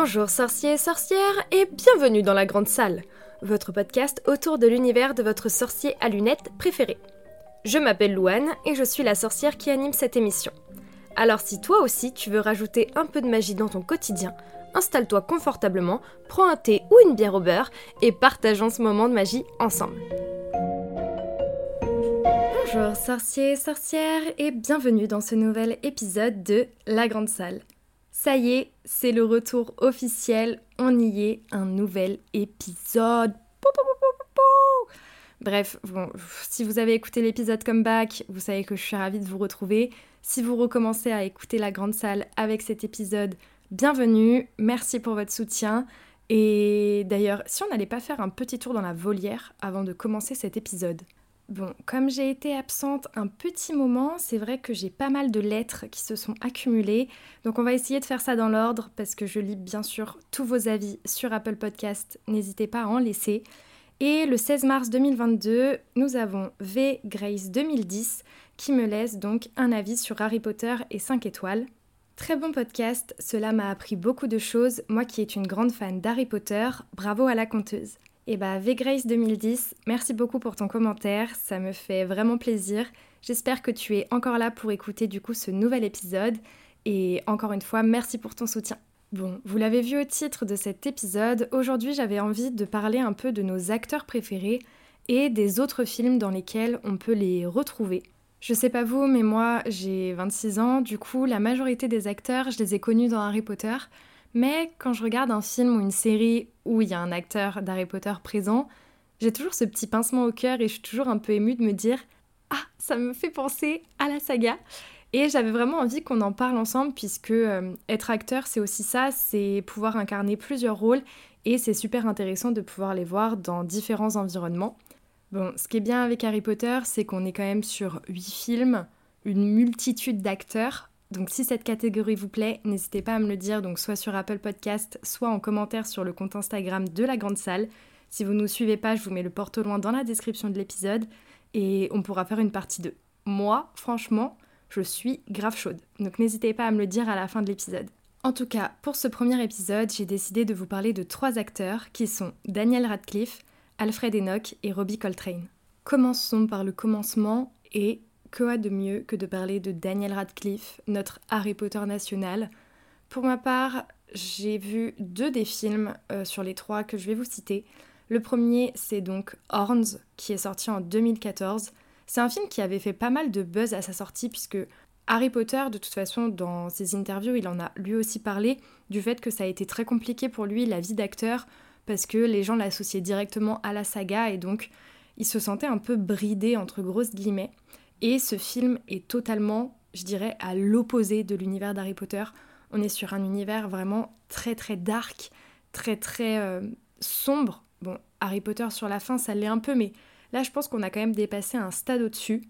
Bonjour sorciers et sorcières et bienvenue dans la grande salle, votre podcast autour de l'univers de votre sorcier à lunettes préféré. Je m'appelle Louane et je suis la sorcière qui anime cette émission. Alors si toi aussi tu veux rajouter un peu de magie dans ton quotidien, installe-toi confortablement, prends un thé ou une bière au beurre et partageons ce moment de magie ensemble. Bonjour sorciers et sorcières et bienvenue dans ce nouvel épisode de La Grande Salle. Ça y est, c'est le retour officiel, on y est, un nouvel épisode. Bref, si vous avez écouté l'épisode Comeback, vous savez que je suis ravie de vous retrouver. Si vous recommencez à écouter la grande salle avec cet épisode, bienvenue, merci pour votre soutien. Et d'ailleurs, si on n'allait pas faire un petit tour dans la volière avant de commencer cet épisode Bon, comme j'ai été absente un petit moment, c'est vrai que j'ai pas mal de lettres qui se sont accumulées. Donc on va essayer de faire ça dans l'ordre parce que je lis bien sûr tous vos avis sur Apple Podcast. N'hésitez pas à en laisser. Et le 16 mars 2022, nous avons V Grace 2010 qui me laisse donc un avis sur Harry Potter et 5 étoiles. Très bon podcast, cela m'a appris beaucoup de choses, moi qui est une grande fan d'Harry Potter, bravo à la conteuse. Et bah, V-Grace 2010, merci beaucoup pour ton commentaire, ça me fait vraiment plaisir. J'espère que tu es encore là pour écouter du coup ce nouvel épisode. Et encore une fois, merci pour ton soutien. Bon, vous l'avez vu au titre de cet épisode, aujourd'hui j'avais envie de parler un peu de nos acteurs préférés et des autres films dans lesquels on peut les retrouver. Je sais pas vous, mais moi j'ai 26 ans, du coup la majorité des acteurs, je les ai connus dans Harry Potter, mais quand je regarde un film ou une série où il y a un acteur d'Harry Potter présent, j'ai toujours ce petit pincement au cœur et je suis toujours un peu émue de me dire Ah, ça me fait penser à la saga. Et j'avais vraiment envie qu'on en parle ensemble puisque euh, être acteur, c'est aussi ça, c'est pouvoir incarner plusieurs rôles et c'est super intéressant de pouvoir les voir dans différents environnements. Bon, ce qui est bien avec Harry Potter, c'est qu'on est quand même sur 8 films, une multitude d'acteurs donc si cette catégorie vous plaît, n'hésitez pas à me le dire, soit sur Apple Podcast, soit en commentaire sur le compte Instagram de la Grande Salle. Si vous ne nous suivez pas, je vous mets le porte loin dans la description de l'épisode et on pourra faire une partie 2. Moi, franchement, je suis grave chaude, donc n'hésitez pas à me le dire à la fin de l'épisode. En tout cas, pour ce premier épisode, j'ai décidé de vous parler de trois acteurs qui sont Daniel Radcliffe, Alfred Enoch et Robbie Coltrane. Commençons par le commencement et Quoi de mieux que de parler de Daniel Radcliffe, notre Harry Potter national? Pour ma part, j'ai vu deux des films euh, sur les trois que je vais vous citer. Le premier, c'est donc Horns, qui est sorti en 2014. C'est un film qui avait fait pas mal de buzz à sa sortie, puisque Harry Potter, de toute façon, dans ses interviews, il en a lui aussi parlé du fait que ça a été très compliqué pour lui, la vie d'acteur, parce que les gens l'associaient directement à la saga, et donc il se sentait un peu bridé, entre grosses guillemets. Et ce film est totalement, je dirais, à l'opposé de l'univers d'Harry Potter. On est sur un univers vraiment très très dark, très très euh, sombre. Bon, Harry Potter sur la fin, ça l'est un peu, mais là je pense qu'on a quand même dépassé un stade au-dessus.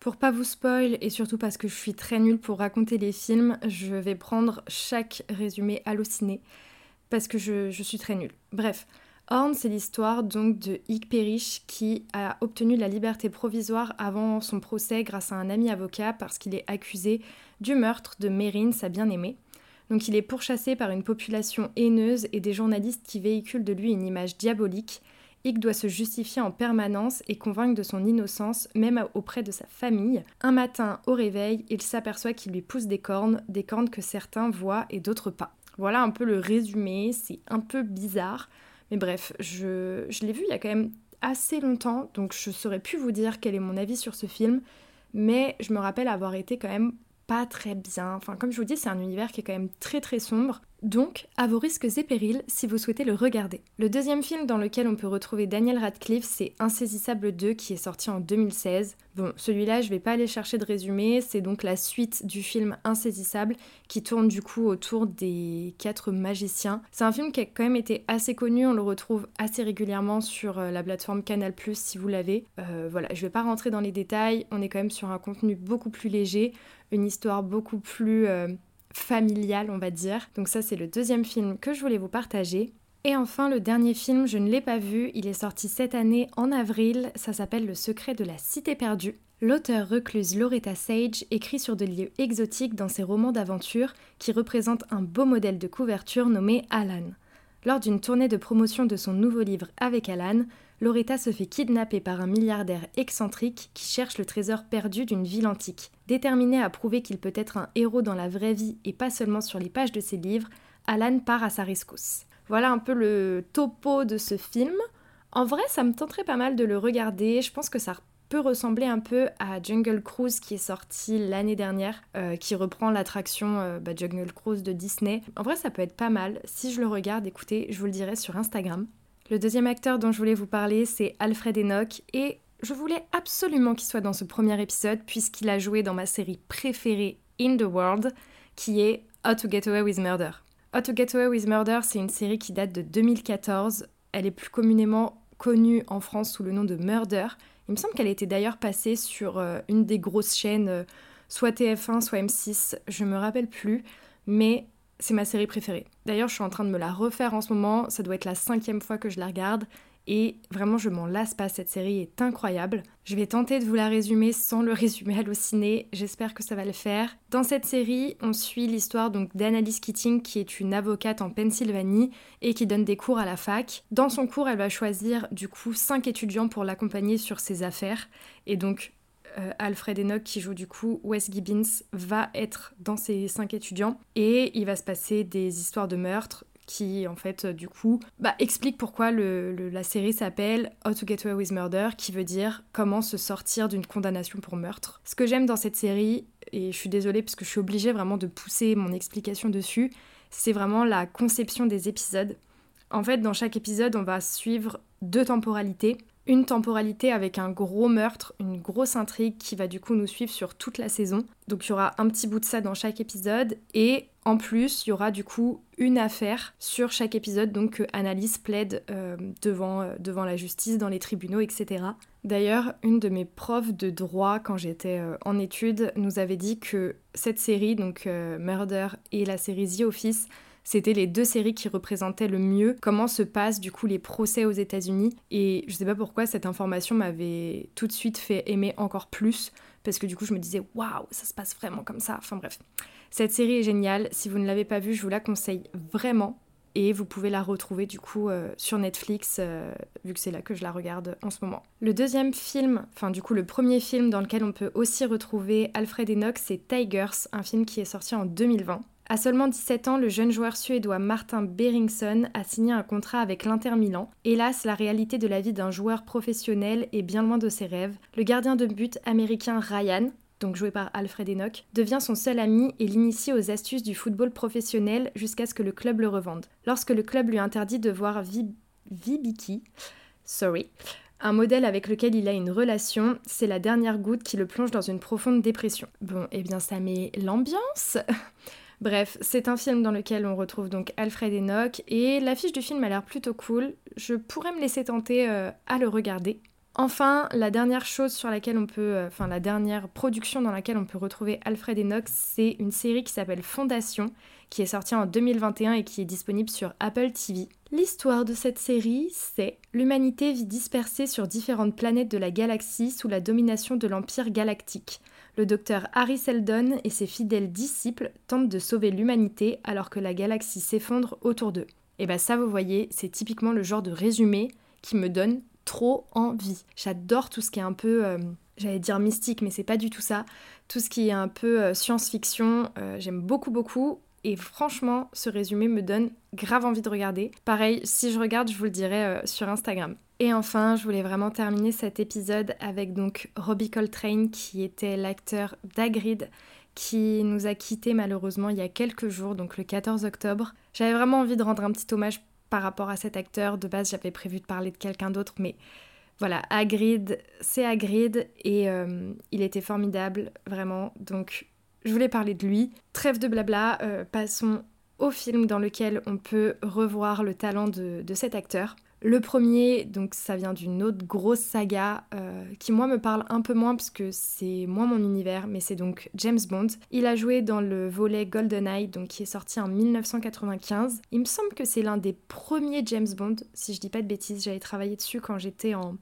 Pour pas vous spoil, et surtout parce que je suis très nulle pour raconter les films, je vais prendre chaque résumé halluciné, parce que je, je suis très nulle. Bref, Horn, c'est l'histoire donc de Hick Perich qui a obtenu la liberté provisoire avant son procès grâce à un ami avocat parce qu'il est accusé du meurtre de Mérine, sa bien-aimée. Donc il est pourchassé par une population haineuse et des journalistes qui véhiculent de lui une image diabolique. Hick doit se justifier en permanence et convaincre de son innocence, même auprès de sa famille. Un matin, au réveil, il s'aperçoit qu'il lui pousse des cornes, des cornes que certains voient et d'autres pas. Voilà un peu le résumé, c'est un peu bizarre. Mais bref, je, l'ai vu il y a quand même assez longtemps, donc je saurais plus vous dire quel est mon avis sur ce film, mais je me rappelle avoir été quand même pas très bien. Enfin, comme je vous dis, c'est un univers qui est quand même très très sombre. Donc, à vos risques et périls si vous souhaitez le regarder. Le deuxième film dans lequel on peut retrouver Daniel Radcliffe, c'est Insaisissable 2 qui est sorti en 2016. Bon, celui-là, je vais pas aller chercher de résumé, c'est donc la suite du film Insaisissable qui tourne du coup autour des quatre magiciens. C'est un film qui a quand même été assez connu, on le retrouve assez régulièrement sur euh, la plateforme Canal si vous l'avez. Euh, voilà, je vais pas rentrer dans les détails, on est quand même sur un contenu beaucoup plus léger, une histoire beaucoup plus euh, familiale, on va dire. Donc ça, c'est le deuxième film que je voulais vous partager. Et enfin, le dernier film, je ne l'ai pas vu, il est sorti cette année en avril, ça s'appelle Le secret de la cité perdue. L'auteur recluse Loretta Sage écrit sur des lieux exotiques dans ses romans d'aventure qui représentent un beau modèle de couverture nommé Alan. Lors d'une tournée de promotion de son nouveau livre avec Alan, Loretta se fait kidnapper par un milliardaire excentrique qui cherche le trésor perdu d'une ville antique. Déterminé à prouver qu'il peut être un héros dans la vraie vie et pas seulement sur les pages de ses livres, Alan part à sa rescousse. Voilà un peu le topo de ce film. En vrai, ça me tenterait pas mal de le regarder. Je pense que ça peut ressembler un peu à Jungle Cruise qui est sorti l'année dernière, euh, qui reprend l'attraction euh, bah, Jungle Cruise de Disney. En vrai, ça peut être pas mal. Si je le regarde, écoutez, je vous le dirai sur Instagram. Le deuxième acteur dont je voulais vous parler, c'est Alfred Enoch, et je voulais absolument qu'il soit dans ce premier épisode, puisqu'il a joué dans ma série préférée In the World, qui est How to Get Away with Murder. How to Get Away with Murder, c'est une série qui date de 2014. Elle est plus communément connue en France sous le nom de Murder. Il me semble qu'elle était d'ailleurs passée sur euh, une des grosses chaînes, euh, soit TF1, soit M6, je me rappelle plus. Mais c'est ma série préférée. D'ailleurs, je suis en train de me la refaire en ce moment. Ça doit être la cinquième fois que je la regarde. Et vraiment, je m'en lasse pas. Cette série est incroyable. Je vais tenter de vous la résumer sans le résumer halluciné. J'espère que ça va le faire. Dans cette série, on suit l'histoire donc Keating, qui est une avocate en Pennsylvanie et qui donne des cours à la fac. Dans son cours, elle va choisir du coup cinq étudiants pour l'accompagner sur ses affaires. Et donc, euh, Alfred Enoch, qui joue du coup Wes Gibbons, va être dans ces cinq étudiants et il va se passer des histoires de meurtre qui en fait euh, du coup bah, explique pourquoi la série s'appelle How to Get Away with Murder qui veut dire comment se sortir d'une condamnation pour meurtre. Ce que j'aime dans cette série, et je suis désolée parce que je suis obligée vraiment de pousser mon explication dessus, c'est vraiment la conception des épisodes. En fait dans chaque épisode on va suivre deux temporalités une temporalité avec un gros meurtre, une grosse intrigue qui va du coup nous suivre sur toute la saison. Donc il y aura un petit bout de ça dans chaque épisode et en plus il y aura du coup une affaire sur chaque épisode donc que Annalise plaide euh, devant, euh, devant la justice, dans les tribunaux, etc. D'ailleurs, une de mes profs de droit quand j'étais euh, en études nous avait dit que cette série, donc Murder et la série The Office, c'était les deux séries qui représentaient le mieux comment se passent du coup les procès aux États-Unis. Et je sais pas pourquoi cette information m'avait tout de suite fait aimer encore plus, parce que du coup je me disais waouh, ça se passe vraiment comme ça. Enfin bref. Cette série est géniale. Si vous ne l'avez pas vue, je vous la conseille vraiment. Et vous pouvez la retrouver du coup euh, sur Netflix, euh, vu que c'est là que je la regarde en ce moment. Le deuxième film, enfin du coup le premier film dans lequel on peut aussi retrouver Alfred Enoch, c'est Tigers, un film qui est sorti en 2020. À seulement 17 ans, le jeune joueur suédois Martin Beringson a signé un contrat avec l'Inter Milan. Hélas, la réalité de la vie d'un joueur professionnel est bien loin de ses rêves. Le gardien de but américain Ryan, donc joué par Alfred Enoch, devient son seul ami et l'initie aux astuces du football professionnel jusqu'à ce que le club le revende. Lorsque le club lui interdit de voir Vibiki, sorry, un modèle avec lequel il a une relation, c'est la dernière goutte qui le plonge dans une profonde dépression. Bon, eh bien ça met l'ambiance Bref, c'est un film dans lequel on retrouve donc Alfred Enoch et l'affiche du film a l'air plutôt cool. Je pourrais me laisser tenter euh, à le regarder. Enfin, la dernière chose sur laquelle on peut, euh, enfin la dernière production dans laquelle on peut retrouver Alfred Enoch, c'est une série qui s'appelle Fondation, qui est sortie en 2021 et qui est disponible sur Apple TV. L'histoire de cette série, c'est l'humanité vit dispersée sur différentes planètes de la galaxie sous la domination de l'Empire galactique le docteur Harry Seldon et ses fidèles disciples tentent de sauver l'humanité alors que la galaxie s'effondre autour d'eux. Et bah ça vous voyez, c'est typiquement le genre de résumé qui me donne trop envie. J'adore tout ce qui est un peu, euh, j'allais dire mystique, mais c'est pas du tout ça. Tout ce qui est un peu euh, science-fiction, euh, j'aime beaucoup beaucoup. Et franchement, ce résumé me donne grave envie de regarder. Pareil, si je regarde, je vous le dirai sur Instagram. Et enfin, je voulais vraiment terminer cet épisode avec donc Robbie Coltrane qui était l'acteur d'Agrid qui nous a quittés malheureusement il y a quelques jours, donc le 14 octobre. J'avais vraiment envie de rendre un petit hommage par rapport à cet acteur. De base, j'avais prévu de parler de quelqu'un d'autre, mais voilà, Hagrid, c'est Hagrid et euh, il était formidable, vraiment. Donc, je voulais parler de lui. Trêve de blabla, euh, passons au film dans lequel on peut revoir le talent de cet acteur. Le premier, donc ça vient d'une autre grosse saga euh, qui moi me parle un peu moins parce que c'est moins mon univers, mais c'est donc James Bond. Il a joué dans le volet GoldenEye, donc qui est sorti en 1995. Il me semble que c'est l'un des premiers James Bond, si je dis pas de bêtises. J'avais travaillé dessus quand j'étais en,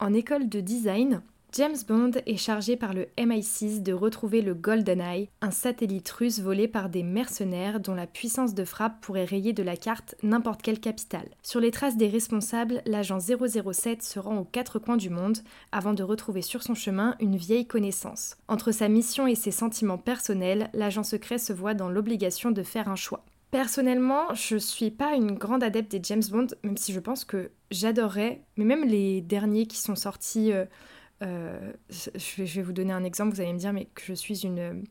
en école de design. James Bond est chargé par le MI6 de retrouver le GoldenEye, un satellite russe volé par des mercenaires dont la puissance de frappe pourrait rayer de la carte n'importe quelle capitale. Sur les traces des responsables, l'agent 007 se rend aux quatre coins du monde avant de retrouver sur son chemin une vieille connaissance. Entre sa mission et ses sentiments personnels, l'agent secret se voit dans l'obligation de faire un choix. Personnellement, je suis pas une grande adepte des James Bond, même si je pense que j'adorerais, mais même les derniers qui sont sortis. Euh, euh, je, vais, vous donner un exemple, vous allez me dire mais que je suis une,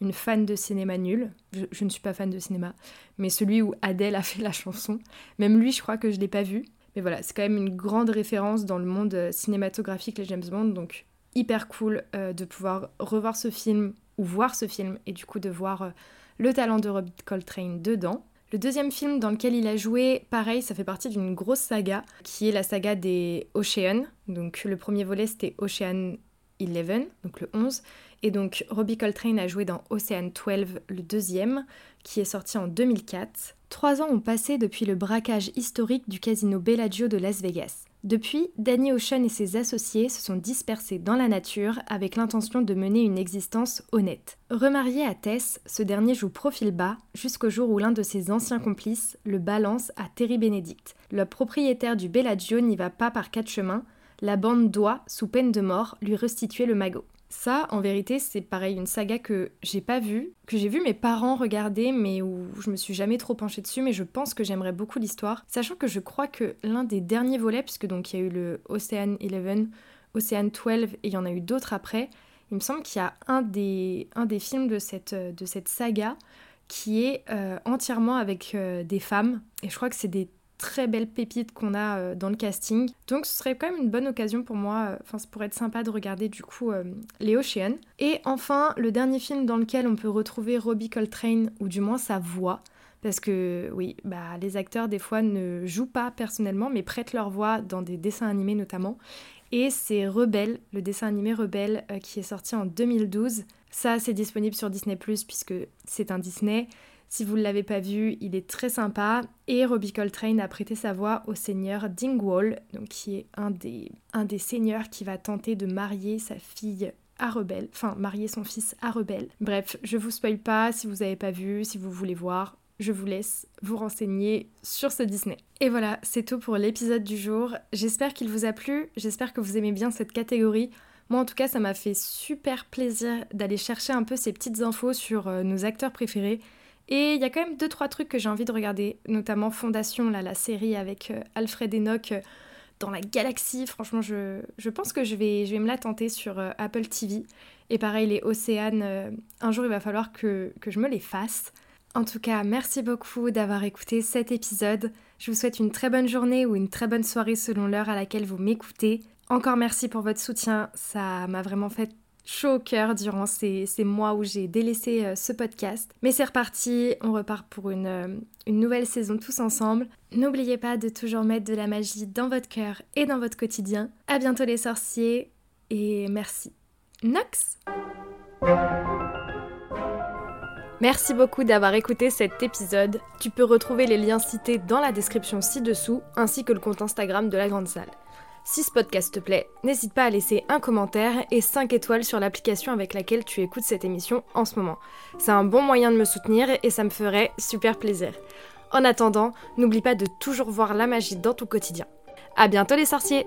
une fan de cinéma nul. Je, ne suis pas fan de cinéma, mais celui où Adele a fait la chanson, même lui je crois que je l'ai pas vu. Mais voilà, c'est quand même une grande référence dans le monde euh, cinématographique, les James Bond, donc hyper cool euh, de pouvoir revoir ce film ou voir ce film et du coup de voir le talent de Rob Coltrane dedans. Le deuxième film dans lequel il a joué, pareil, ça fait partie d'une grosse saga, qui est la saga des Ocean. Donc le premier volet c'était Ocean 11, donc le 11. Et donc Robbie Coltrane a joué dans Ocean 12, le deuxième, qui est sorti en 2004. Trois ans ont passé depuis le braquage historique du casino Bellagio de Las Vegas. Depuis, Danny Ocean et ses associés se sont dispersés dans la nature avec l'intention de mener une existence honnête. Remarié à Tess, ce dernier joue profil bas jusqu'au jour où l'un de ses anciens complices le balance à Terry Benedict. Le propriétaire du Bellagio n'y va pas par quatre chemins, la bande doit, sous peine de mort, lui restituer le magot. Ça, en vérité, c'est pareil, une saga que j'ai pas vue, que j'ai vu mes parents regarder, mais où je me suis jamais trop penchée dessus, mais je pense que j'aimerais beaucoup l'histoire. Sachant que je crois que l'un des derniers volets, puisque donc il y a eu le Ocean 11, Ocean 12, et il y en a eu d'autres après, il me semble qu'il y a un des, un des films de cette, de cette saga qui est euh, entièrement avec euh, des femmes, et je crois que c'est des très belles pépites qu'on a euh, dans le casting. Donc ce serait quand même une bonne occasion pour moi, euh, enfin ça pourrait être sympa de regarder du coup euh, les Ocean. Et enfin, le dernier film dans lequel on peut retrouver Robbie Coltrane, ou du moins sa voix, parce que oui, bah, les acteurs des fois ne jouent pas personnellement, mais prêtent leur voix dans des dessins animés notamment. Et c'est Rebelle, le dessin animé Rebelle, qui est sorti en 2012. Ça, c'est disponible sur Disney ⁇ puisque c'est un Disney. Si vous ne l'avez pas vu, il est très sympa. Et Robbie Coltrane a prêté sa voix au seigneur Dingwall, qui est un des, un des seigneurs qui va tenter de marier sa fille à Rebelle, enfin marier son fils à Rebelle. Bref, je vous spoil pas si vous n'avez pas vu, si vous voulez voir, je vous laisse vous renseigner sur ce Disney. Et voilà, c'est tout pour l'épisode du jour. J'espère qu'il vous a plu, j'espère que vous aimez bien cette catégorie. Moi en tout cas, ça m'a fait super plaisir d'aller chercher un peu ces petites infos sur euh, nos acteurs préférés. Et il y a quand même deux trois trucs que j'ai envie de regarder, notamment Fondation, la série avec euh, Alfred Enoch euh, dans la galaxie. Franchement, je, pense que je vais, je vais me la tenter sur euh, Apple TV. Et pareil, les Océanes, un jour il va falloir que, que je me les fasse. En tout cas, merci beaucoup d'avoir écouté cet épisode. Je vous souhaite une très bonne journée ou une très bonne soirée selon l'heure à laquelle vous m'écoutez. Encore merci pour votre soutien, ça m'a vraiment fait chaud au cœur durant ces, mois où j'ai délaissé euh, ce podcast. Mais c'est reparti, on repart pour une, euh, une nouvelle saison tous ensemble. N'oubliez pas de toujours mettre de la magie dans votre cœur et dans votre quotidien. À bientôt les sorciers et merci. Nox Merci beaucoup d'avoir écouté cet épisode. Tu peux retrouver les liens cités dans la description ci-dessous, ainsi que le compte Instagram de la Grande Salle. Si ce podcast te plaît, n'hésite pas à laisser un commentaire et 5 étoiles sur l'application avec laquelle tu écoutes cette émission en ce moment. C'est un bon moyen de me soutenir et ça me ferait super plaisir. En attendant, n'oublie pas de toujours voir la magie dans ton quotidien. À bientôt les sorciers!